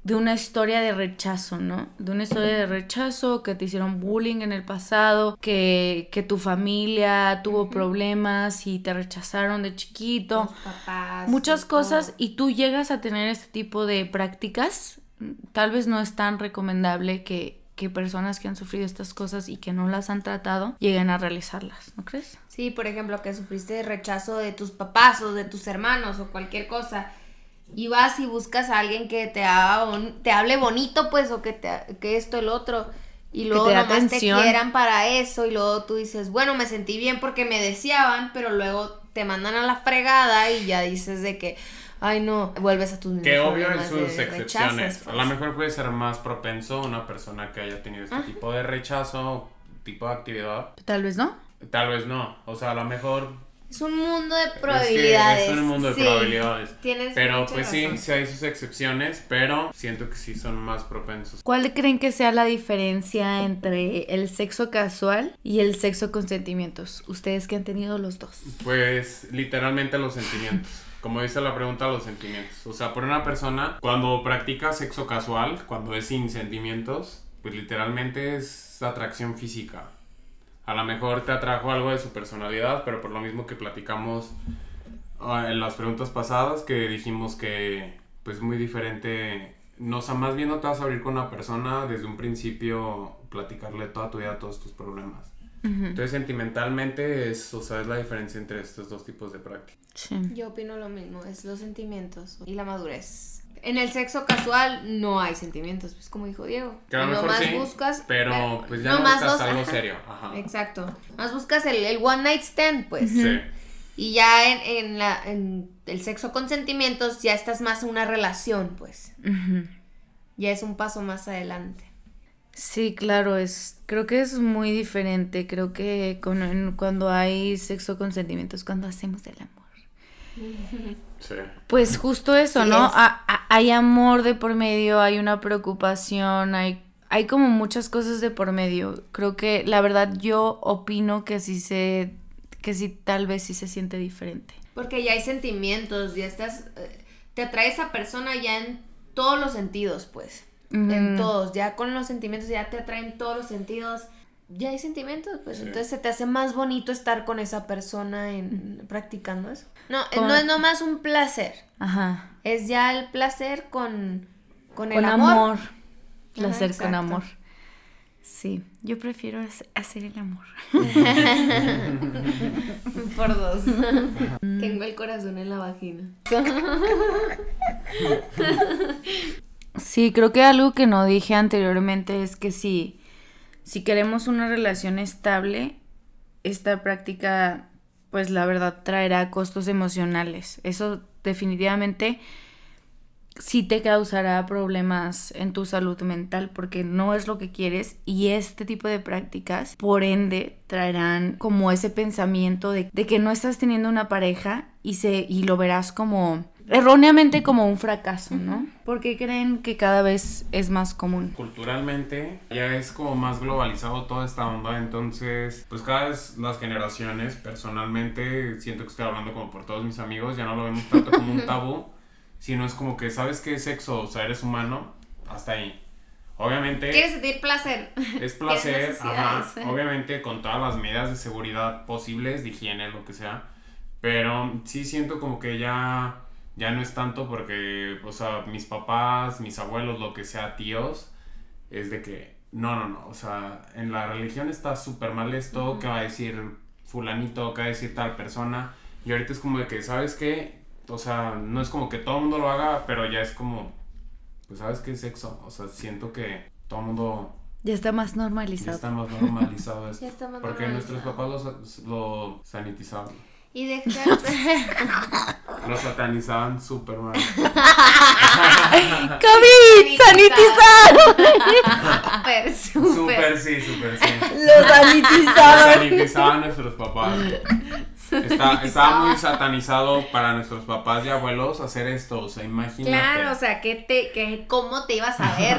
de una historia de rechazo, ¿no? De una historia de rechazo, que te hicieron bullying en el pasado, que, que tu familia tuvo problemas y te rechazaron de chiquito. Papás. Muchas cosas todo. y tú llegas a tener este tipo de prácticas, tal vez no es tan recomendable que, que personas que han sufrido estas cosas y que no las han tratado lleguen a realizarlas, ¿no crees? Sí, por ejemplo, que sufriste rechazo de tus papás o de tus hermanos o cualquier cosa. Y vas y buscas a alguien que te, haga te hable bonito, pues, o que, te, que esto, el otro. Y luego te nomás te quieran para eso. Y luego tú dices, bueno, me sentí bien porque me deseaban, pero luego te mandan a la fregada y ya dices de que, ay no, vuelves a tus mismos Que obvio en sus excepciones. rechazos, A pues. lo mejor puede ser más propenso una persona que haya tenido este Ajá. tipo de rechazo, tipo de actividad. Tal vez no. Tal vez no. O sea, a lo mejor Es un mundo de Es que probabilidades. Es un mundo de sí. probabilidades. Tienes Pero pues sí, sí hay sus excepciones, pero siento que sí son más propensos. ¿Cuál creen que sea la diferencia entre el sexo casual y el sexo con sentimientos? Ustedes que han tenido los dos. Pues literalmente los sentimientos. Como dice la pregunta, los sentimientos. O sea, por una persona, cuando practica sexo casual, cuando es sin sentimientos, pues literalmente es atracción física. a lo mejor te atrajo algo de su personalidad, pero por lo mismo que platicamos ah, en las preguntas pasadas, que dijimos que pues muy diferente, no, o sea, más bien no te vas a abrir con una persona desde un principio, platicarle toda tu vida, todos tus problemas. Entonces, sentimentalmente, es, o sea, es la diferencia entre estos dos tipos de práctica. Sí. Yo opino lo mismo, es los sentimientos y la madurez. En el sexo casual no hay sentimientos, pues como dijo Diego. Que a lo mejor Nomás sí, buscas, pero pues ya no buscas los- algo ajá. serio. Ajá. Exacto. Más buscas el, el one night stand, pues. Sí. Y ya en, en la, en el sexo con sentimientos ya estás más en una relación, pues. Ya es un paso más adelante. Sí, claro, es, creo que es muy diferente. Creo que con- en- cuando hay sexo con sentimientos, cuando hacemos el amor. Sí. Pues justo eso, Sí ¿no? es. A- a- hay amor de por medio, hay una preocupación, hay, hay como muchas cosas de por medio. Creo que la verdad yo opino que sí se, que sí tal vez sí se siente diferente. Porque ya hay sentimientos, ya estás. eh, Te atrae esa persona ya en todos los sentidos, pues. En todos. Ya con los sentimientos ya te atraen todos los sentidos. Ya hay sentimientos, pues. Sí. Entonces se te hace más bonito estar con esa persona en, practicando eso. No, eh, Con- no es nomás un placer. Ajá. Es ya el placer con, con el Con amor. amor. Placer con amor. Sí, yo prefiero hac- hacer el amor. Por dos. Tengo el corazón en la vagina. Sí, creo que algo que no dije anteriormente es que si, si queremos una relación estable, esta práctica, pues la verdad traerá costos emocionales. Eso definitivamente sí te causará problemas en tu salud mental porque no es lo que quieres y este tipo de prácticas, por ende, traerán como ese pensamiento de, de que no estás teniendo una pareja y, se, y lo verás como erróneamente como un fracaso, ¿no? Porque creen que cada vez es más común. Culturalmente ya es como más globalizado toda esta onda, entonces pues cada vez las generaciones, personalmente siento que estoy hablando como por todos mis amigos, ya no lo vemos tanto como un tabú, sino es como que sabes qué es sexo, o sea, eres humano, hasta ahí. Obviamente ¿Quieres sentir placer? es placer, ajá, obviamente con todas las medidas de seguridad posibles, de higiene, lo que sea, pero sí siento como que ya, ya no es tanto porque, o sea, mis papás, mis abuelos, lo que sea, tíos, es de que, no, no, no, o sea, en la religión está súper mal esto, que va a decir fulanito, que va a decir tal persona, y ahorita es como de que, ¿sabes qué? O sea, no es como que todo el mundo lo haga, pero ya es como, pues, ¿sabes qué es sexo? O sea, siento que todo el mundo Ya está más ya normalizado. está más normalizado esto. Ya está más porque nuestros papás lo, lo sanitizaban. Y dejar. Lo satanizaban súper mal. ¡COVID! ¡Sanitizado! Súper, súper. Súper sí, súper sí. Lo Lo sanitizaron. sanitizaban nuestros papás. Está, estaba muy satanizado para nuestros papás y abuelos hacer esto. O sea, imagínate. Claro, o sea, ¿qué te, qué, ¿cómo te ibas a ver?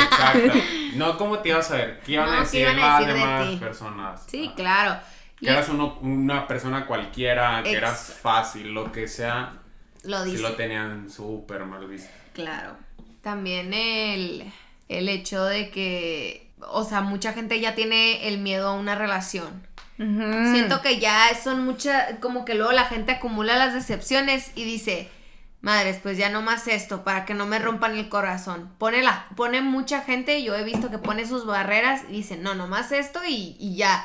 Exacto. No, ¿cómo te ibas a ver? ¿Qué iban No, a ¿qué decir iban a las de demás ti? personas? Sí, Ah. claro. Y Que eras uno- una persona cualquiera, que eras fácil, lo que sea. lo Sí dice. lo tenían súper mal visto. Claro. También el, el hecho de que, o sea, mucha gente ya tiene el miedo a una relación. Siento que ya son muchas, como que luego la gente acumula las decepciones y dice, madres, pues ya no más esto, para que no me rompan el corazón. Pone, la, pone mucha gente, yo he visto que pone sus barreras y dice, no, no más esto y, y ya.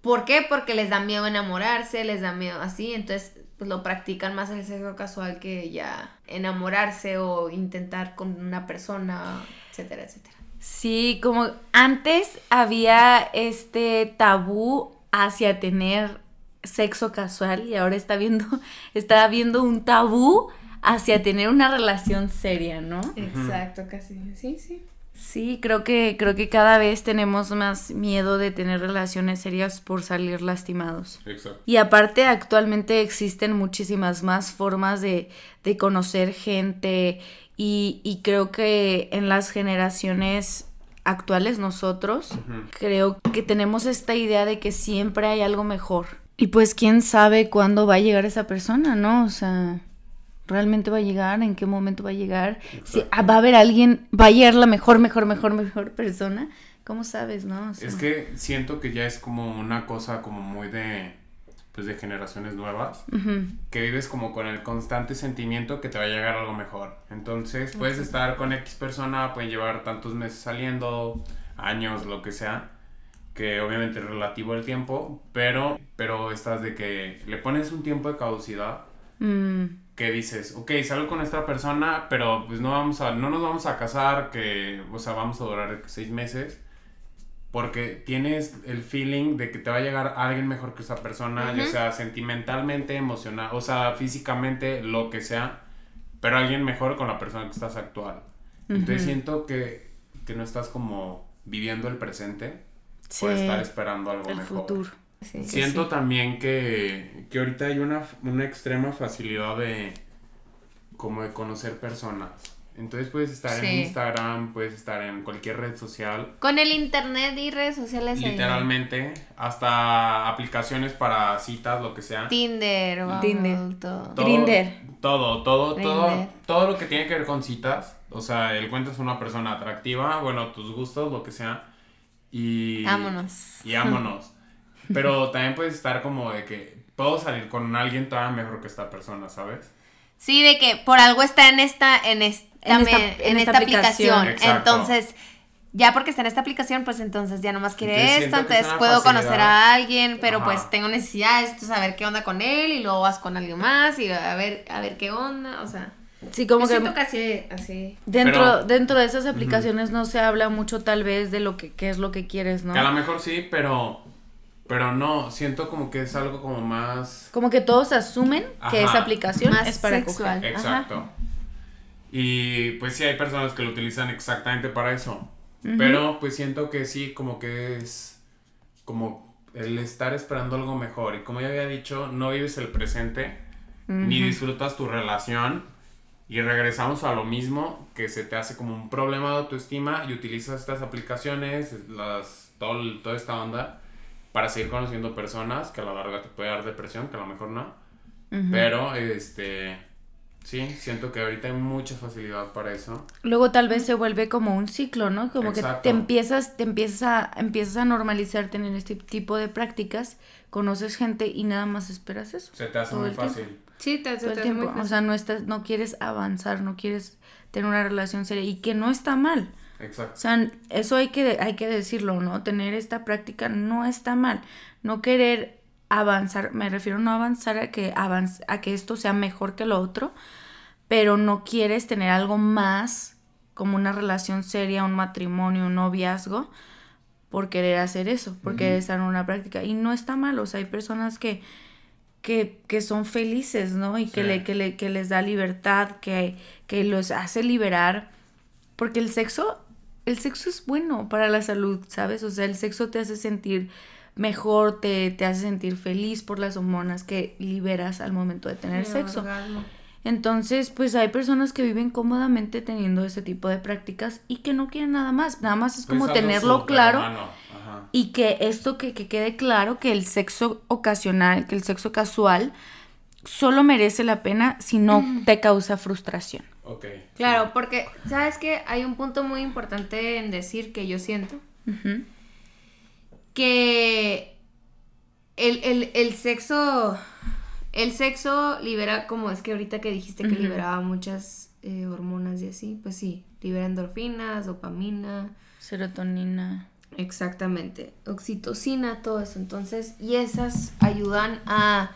¿Por qué? Porque les da miedo enamorarse, les da miedo así, entonces pues lo practican más el sexo casual que ya enamorarse o intentar con una persona, etcétera, etcétera. Sí, como antes había este tabú hacia tener sexo casual y ahora está viendo, está habiendo un tabú hacia tener una relación seria, ¿no? Exacto, casi. Sí, sí. Sí, creo que, creo que cada vez tenemos más miedo de tener relaciones serias por salir lastimados. Exacto. Y aparte, actualmente existen muchísimas más formas de, de conocer gente y, y creo que en las generaciones actuales nosotros, creo que tenemos esta idea de que siempre hay algo mejor. Y pues quién sabe cuándo va a llegar esa persona, ¿no? O sea, realmente va a llegar, en qué momento va a llegar. Si va a haber alguien, va a llegar la mejor, mejor, mejor, mejor persona. ¿Cómo sabes, no? es que siento que ya es como una cosa como muy de pues de generaciones nuevas, que vives como con el constante sentimiento que te va a llegar algo mejor. Entonces, puedes estar con X persona, pueden llevar tantos meses saliendo, años, lo que sea, que obviamente es relativo el tiempo, pero, pero estás de que le pones un tiempo de caducidad. Mm. Que dices, ok, salgo con esta persona, pero pues no vamos a, no nos vamos a casar, que, o sea, vamos a durar seis meses porque tienes el feeling de que te va a llegar alguien mejor que esa persona, ya sea sentimentalmente, emocional, o sea, físicamente, lo que sea, pero alguien mejor con la persona que estás actual. Entonces siento que, que, no estás como viviendo el presente por estar esperando algo el mejor. Futuro. siento también que, que ahorita hay una, una extrema facilidad de como de conocer personas. Entonces puedes estar en Instagram, puedes estar en cualquier red social. Con el internet y redes sociales. Literalmente, hasta aplicaciones para citas, lo que sea. Tinder, Tinder, todo. Todo, todo, todo, todo, lo que tiene que ver con citas. O sea, el es una persona atractiva, bueno, tus gustos, lo que sea. Y... Vámonos. Y vámonos. Pero también puedes estar como de que puedo salir con alguien todavía mejor que esta persona, ¿sabes? Sí, de que por algo está en esta, en esta, en esta, aplicación. Entonces, ya porque está en esta aplicación, pues entonces ya nomás quiere esto, entonces puedo conocer a alguien, pero pues tengo necesidad de saber qué onda con él y luego vas con alguien más y a ver, a ver qué onda, o sea. Sí, como que, así, así. Dentro, dentro de esas aplicaciones no se habla mucho tal vez de lo que qué es lo que quieres, ¿no? Que a lo mejor sí, pero pero no, siento como que es algo como más... Como que todos asumen que esa aplicación es para sexual. Exacto. Y pues sí hay personas que lo utilizan exactamente para eso. Pero pues siento que sí, como que es como el estar esperando algo mejor. Y como ya había dicho, no vives el presente, ni disfrutas tu relación. Y regresamos a lo mismo, que se te hace como un problema de autoestima y utilizas estas aplicaciones, las, todo, toda esta onda para seguir conociendo personas que a la larga te puede dar depresión, que a lo mejor no. Pero, este, sí, siento que ahorita hay mucha facilidad para eso. Luego tal vez se vuelve como un ciclo, ¿no? Como que te empiezas, te empiezas a, empiezas a normalizar tener este tipo de prácticas, conoces gente y nada más esperas eso. Se te hace muy fácil. Sí, te, hace, Muy fácil. O sea, no, estás, no quieres avanzar, no quieres tener una relación seria y que no está mal. Exacto. O sea, eso hay que, hay que decirlo, ¿no? Tener esta práctica no está mal. No querer avanzar, me refiero no avanzar a que, a que esto sea mejor que lo otro, pero no quieres tener algo más como una relación seria, un matrimonio, un noviazgo, por querer hacer eso, por querer estar en una práctica. Y no está mal, o sea, hay personas que, que, que son felices, ¿no? Y que, le, que, le, que les da libertad, que, que los hace liberar, porque el sexo el sexo es bueno para la salud, ¿sabes? O sea, el sexo te hace sentir mejor, te, te hace sentir feliz por las hormonas que liberas al momento de tener sexo. Entonces, pues hay personas que viven cómodamente teniendo ese tipo de prácticas y que no quieren nada más. Nada más es pues como tenerlo claro y que esto que, que quede claro que el sexo ocasional, que el sexo casual solo merece la pena si no te causa frustración. Claro, porque, ¿sabes que Hay un punto muy importante en decir que yo siento. Que el, sexo. El sexo libera, como es que ahorita que dijiste que liberaba muchas eh, hormonas y así, pues sí, libera endorfinas, dopamina, serotonina. Exactamente, oxitocina, todo eso. Entonces, y esas ayudan a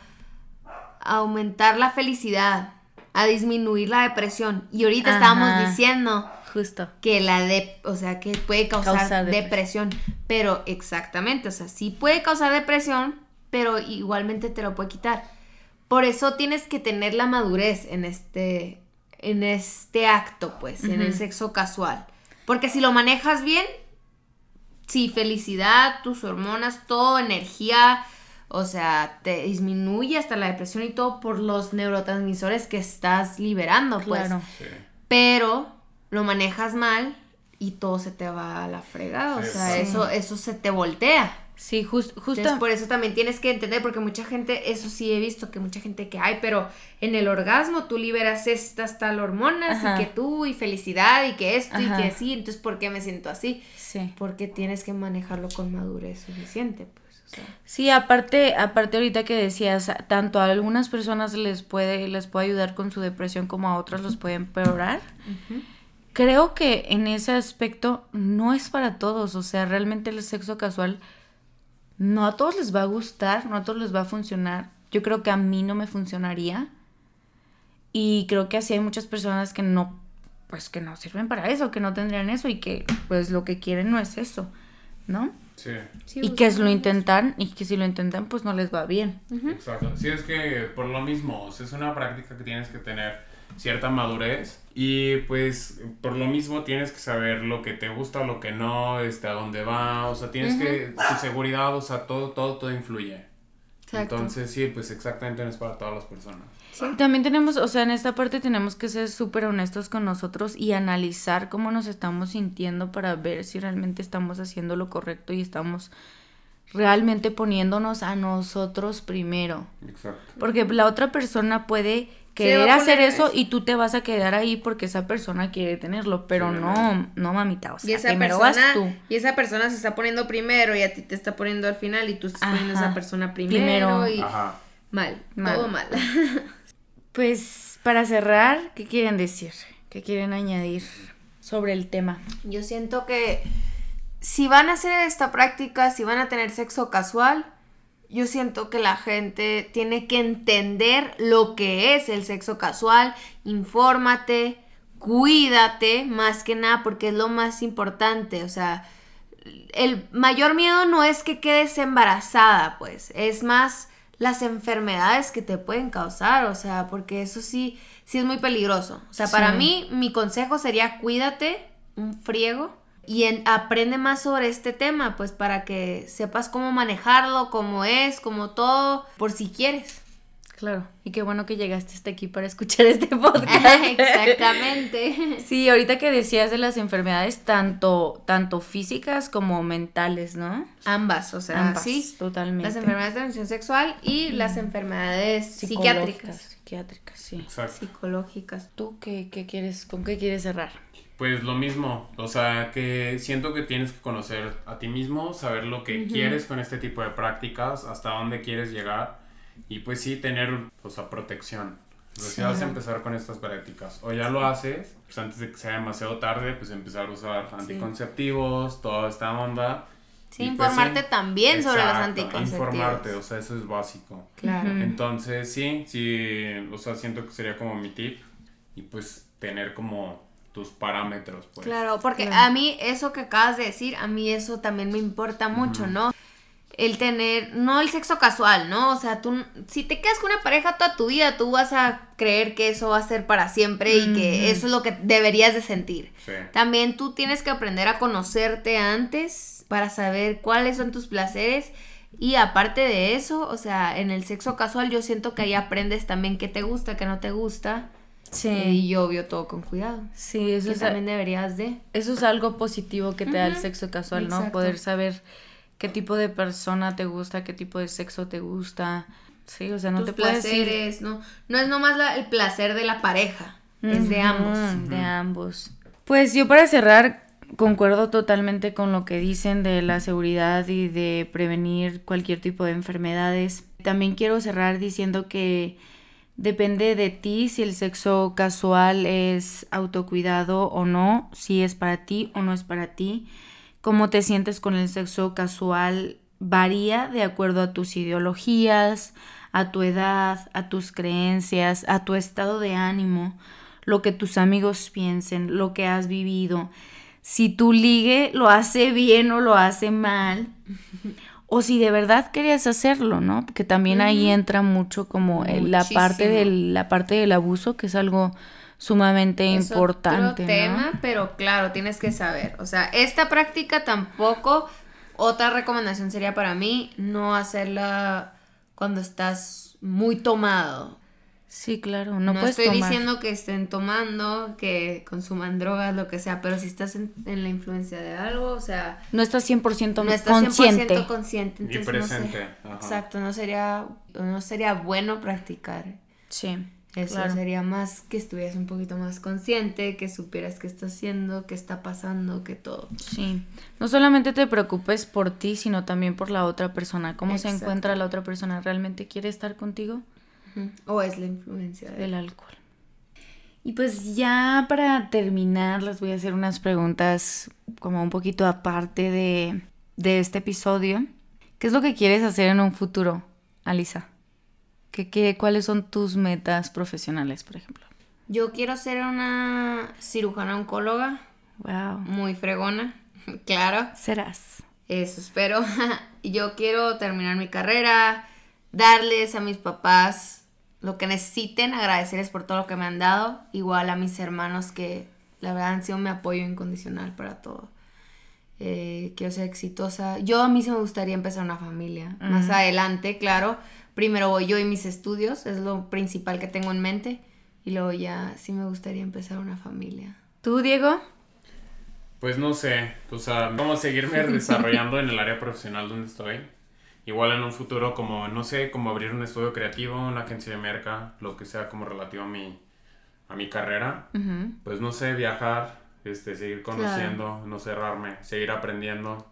aumentar la felicidad, a disminuir la depresión. Y ahorita estábamos diciendo justo que la de, o sea, que puede causar, depresión. pero exactamente, o sea, sí puede causar depresión, pero igualmente te lo puede quitar. Por eso tienes que tener la madurez en este en este acto, pues, en el sexo casual. Porque si lo manejas bien, sí, felicidad, tus hormonas, todo, energía, o sea, te disminuye hasta la depresión y todo por los neurotransmisores que estás liberando, pues. Claro. Pero lo manejas mal y todo se te va a la fregada. o sea, eso, eso se te voltea. Sí, justo. Entonces, por eso también tienes que entender, porque mucha gente, eso sí he visto, que mucha gente que hay, pero en el orgasmo tú liberas estas tal hormonas y que tú, y felicidad, y que esto, y que así, entonces, ¿por qué me siento así? Sí. Porque tienes que manejarlo con madurez suficiente, pues. O sea. Sí, aparte, aparte ahorita que decías, tanto a algunas personas les puede, les puede ayudar con su depresión como a otras los puede empeorar. Creo que en ese aspecto no es para todos, o sea, realmente el sexo casual no a todos les va a gustar, no a todos les va a funcionar. Yo creo que a mí no me funcionaría. Y creo que así hay muchas personas que no, pues que no sirven para eso, que no tendrían eso y que pues lo que quieren no es eso, ¿no? Sí. y que es lo intentan y que si lo intentan pues no les va bien. Exacto. Sí, es que por lo mismo, es una práctica que tienes que tener cierta madurez y pues por lo mismo tienes que saber lo que te gusta, lo que no, este, a dónde va, o sea, tienes que, tu seguridad, o sea, todo, todo, todo influye. Entonces sí, pues exactamente no es para todas las personas. También tenemos, o sea, en esta parte tenemos que ser súper honestos con nosotros y analizar cómo nos estamos sintiendo para ver si realmente estamos haciendo lo correcto y estamos realmente poniéndonos a nosotros primero. Exacto. Porque la otra persona puede querer hacer eso y tú te vas a quedar ahí porque esa persona quiere tenerlo, pero no, no mamita, o sea, y esa primero persona, vas tú. Y esa persona se está poniendo primero y a ti te está poniendo al final y tú estás poniendo a esa persona primero, y mal, todo mal. pues para cerrar, ¿qué quieren decir? ¿Qué quieren añadir sobre el tema? Yo siento que si van a hacer esta práctica, si van a tener sexo casual, yo siento que la gente tiene que entender lo que es el sexo casual, infórmate, cuídate, más que nada, porque es lo más importante, o sea, el mayor miedo no es que quedes embarazada, pues, es más las enfermedades que te pueden causar, o sea, porque eso sí, sí es muy peligroso. O sea, para mí, mi consejo sería cuídate un friego y aprende más sobre este tema, pues para que sepas cómo manejarlo, cómo es, cómo todo, por si quieres. Claro, y qué bueno que llegaste hasta aquí para escuchar este podcast. Exactamente. sí, ahorita que decías de las enfermedades tanto, tanto físicas como mentales, ¿no? Ambas, o sea, Ambas, sí. Totalmente. Las enfermedades de transmisión sexual y las enfermedades psiquiátricas. Psiquiátricas, sí. Exacto. Psicológicas. ¿Tú qué, qué quieres, con qué quieres cerrar? Pues lo mismo, o sea, que siento que tienes que conocer a ti mismo, saber lo que quieres con este tipo de prácticas, hasta dónde quieres llegar y pues sí tener, o sea, protección. si vas a empezar con estas prácticas o ya lo haces, pues antes de que sea demasiado tarde, pues empezar a usar anticonceptivos, toda esta onda. Sí, pues informarte también sobre los anticonceptivos. Informarte, o sea, eso es básico. Claro. Entonces, sí, sí, o sea, siento que sería como mi tip y pues tener como tus parámetros. Pues. Claro, porque a mí eso que acabas de decir, a mí eso también me importa mucho, ¿no? El tener, no el sexo casual, ¿no? O sea, tú, si te quedas con una pareja toda tu vida, tú vas a creer que eso va a ser para siempre y que eso es lo que deberías de sentir. También tú tienes que aprender a conocerte antes para saber cuáles son tus placeres. Y aparte de eso, o sea, en el sexo casual yo siento que ahí aprendes también qué te gusta, qué no te gusta Sí. y obvio todo con cuidado. Sí, eso también deberías de. Eso es algo positivo que te da el sexo casual, ¿no? Poder saber qué tipo de persona te gusta, qué tipo de sexo te gusta. Sí, o sea, no te puedes placeres, no, no es nomás el placer de la pareja, es de ambos. De ambos. Pues yo para cerrar concuerdo totalmente con lo que dicen de la seguridad y de prevenir cualquier tipo de enfermedades. También quiero cerrar diciendo que Depende de ti si el sexo casual es autocuidado o no, si es para ti o no es para ti. Cómo te sientes con el sexo casual varía de acuerdo a tus ideologías, a tu edad, a tus creencias, a tu estado de ánimo, lo que tus amigos piensen, lo que has vivido. Si tu ligue lo hace bien o lo hace mal, o si de verdad querías hacerlo, ¿no? Porque también ahí entra mucho como la parte del la parte del abuso, que es algo sumamente es importante. Otro tema, pero claro, tienes que saber. O sea, esta práctica tampoco. Otra recomendación sería para mí no hacerla cuando estás muy tomado. Sí, claro, no, No, puedes estoy tomar. diciendo que estén tomando, que consuman drogas, lo que sea, pero si estás en, en la influencia de algo, o sea, No estás 100% no estás 100% consciente. consciente. Y presente. No sé. ajá. Exacto, no sería, no sería bueno practicar. Sí. Eso claro. sería más que estuvieras un poquito más consciente, que supieras qué está haciendo, qué está pasando, que todo. Sí. No solamente te preocupes por ti, sino también por la otra persona. ¿Cómo se encuentra la otra persona? ¿Realmente quiere estar contigo? O es la influencia de del alcohol. Y pues ya para terminar les voy a hacer unas preguntas como un poquito aparte de, de este episodio. ¿Qué es lo que quieres hacer en un futuro, Alisa? ¿Qué, qué, cuáles son tus metas profesionales, por ejemplo? Yo quiero ser una cirujana oncóloga, Wow. muy fregona, claro. Serás. Eso espero. Yo quiero terminar mi carrera, darles a mis papás lo que necesiten, agradecerles por todo lo que me han dado, igual a mis hermanos que la verdad han sido mi apoyo incondicional para todo. Eh, quiero ser exitosa. Yo a mí sí me gustaría empezar una familia. Más adelante, claro. Primero voy yo y mis estudios, es lo principal que tengo en mente. Y luego ya sí me gustaría empezar una familia. ¿Tú, Diego? Pues no sé, o sea, cómo seguirme desarrollando en el área profesional donde estoy. Igual en un futuro como, no sé, como abrir un estudio creativo, una agencia de merca, lo que sea como relativo a mi, a mi carrera. Ujú. Pues no sé, viajar, este, seguir conociendo, no cerrarme, seguir aprendiendo.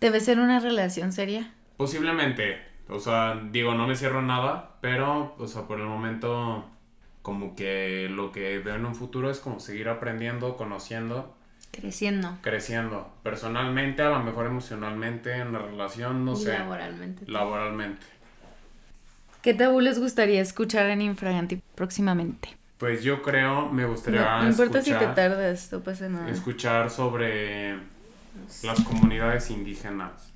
¿Debe ser una relación seria? Posiblemente, o sea, digo, no me cierro nada, pero, o sea, por el momento, como que lo que veo en un futuro es como seguir aprendiendo, conociendo, Creciendo. creciendo. Personalmente, a lo mejor emocionalmente, en la relación, no y sé, laboralmente. laboralmente. ¿Qué tabú les gustaría escuchar en Infraganti próximamente? Pues yo creo, me gustaría No, no importa si te tardas, no pasa nada. escuchar sobre las comunidades indígenas.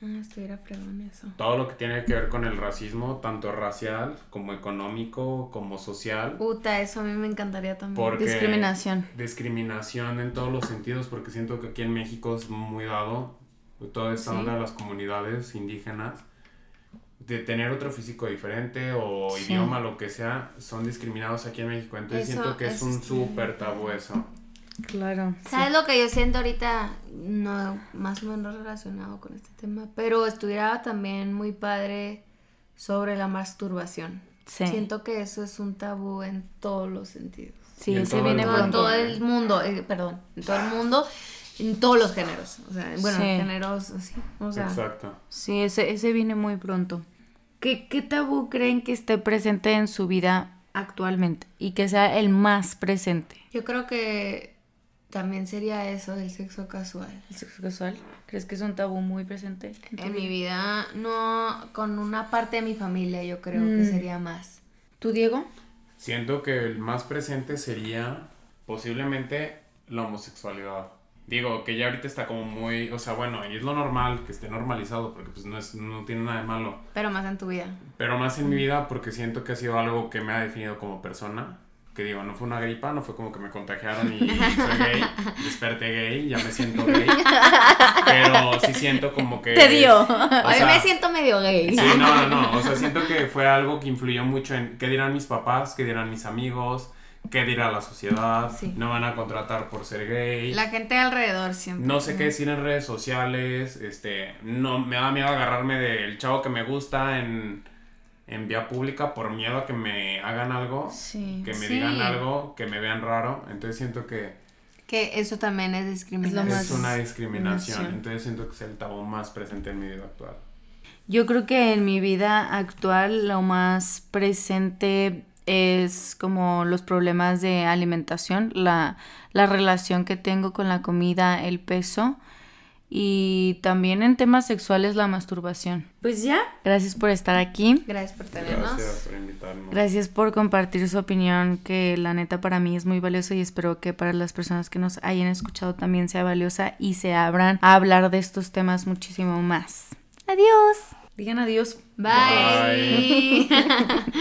Ah, estuviera fregón eso. Todo lo que tiene que ver con el racismo, tanto racial como económico, como social. Puta, eso a mí me encantaría también. Porque- Discriminación. Discriminación en todos los sentidos, porque siento que aquí en México es muy dado toda esta Sí. onda de las comunidades indígenas. De tener otro físico diferente o Sí. idioma, lo que sea, son discriminados aquí en México. Entonces Eso- siento que es un súper tabú eso. Claro. ¿Sabes lo que yo siento ahorita? No, más o menos relacionado con este tema, pero estuviera también muy padre sobre la masturbación. Sí. Siento que eso es un tabú en todos los sentidos. Sí, en el viene En mundo. todo, pronto. todo el mundo, eh, perdón, en todo el mundo, en todos los géneros. O sea, bueno, Sí. géneros así. O sea, Exacto. Sí, ese, ese viene muy pronto. ¿Qué, ¿Qué tabú creen que esté presente en su vida actualmente y que sea el más presente? yo creo que también sería eso del sexo casual. ¿El sexo casual? ¿Crees que es un tabú muy presente? En mi vida, no, con una parte de mi familia yo creo que Mm. sería más. ¿Tú, Diego? Siento que el más presente sería posiblemente la homosexualidad. Digo, que ya ahorita está como muy, o sea, bueno, y es lo normal que esté normalizado, porque pues no, es, no tiene nada de malo. Pero más en tu vida. Pero más en mi vida porque siento que ha sido algo que me ha definido como persona. Que digo, no fue una gripa, no fue como que me contagiaron y soy gay, desperté gay, ya me siento gay. Pero sí siento como que... Te dio. o Hoy sea, me siento medio gay. Sí, no, no, no. O sea, siento que fue algo que influyó mucho en qué dirán mis papás, qué dirán mis amigos, qué dirá la sociedad. Sí. No van a contratar por ser gay. La gente alrededor siempre. No sé qué decir en redes sociales. Este, no, me da miedo agarrarme del chavo que me gusta en, en vía pública por miedo a que me hagan algo, Sí. que me Sí. digan algo, que me vean raro. Entonces siento que Que eso también es discriminación. Es una discriminación. discriminación. Entonces siento que es el tabú más presente en mi vida actual. Yo creo que en mi vida actual lo más presente es como los problemas de alimentación, la, la relación que tengo con la comida, el peso y también en temas sexuales la masturbación. Pues ya, gracias por estar aquí. Gracias por tenernos. Gracias por invitarme. Gracias por compartir su opinión, que la neta para mí es muy valiosa y espero que para las personas que nos hayan escuchado también sea valiosa y se abran a hablar de estos temas muchísimo más. Adiós. Digan adiós. Bye.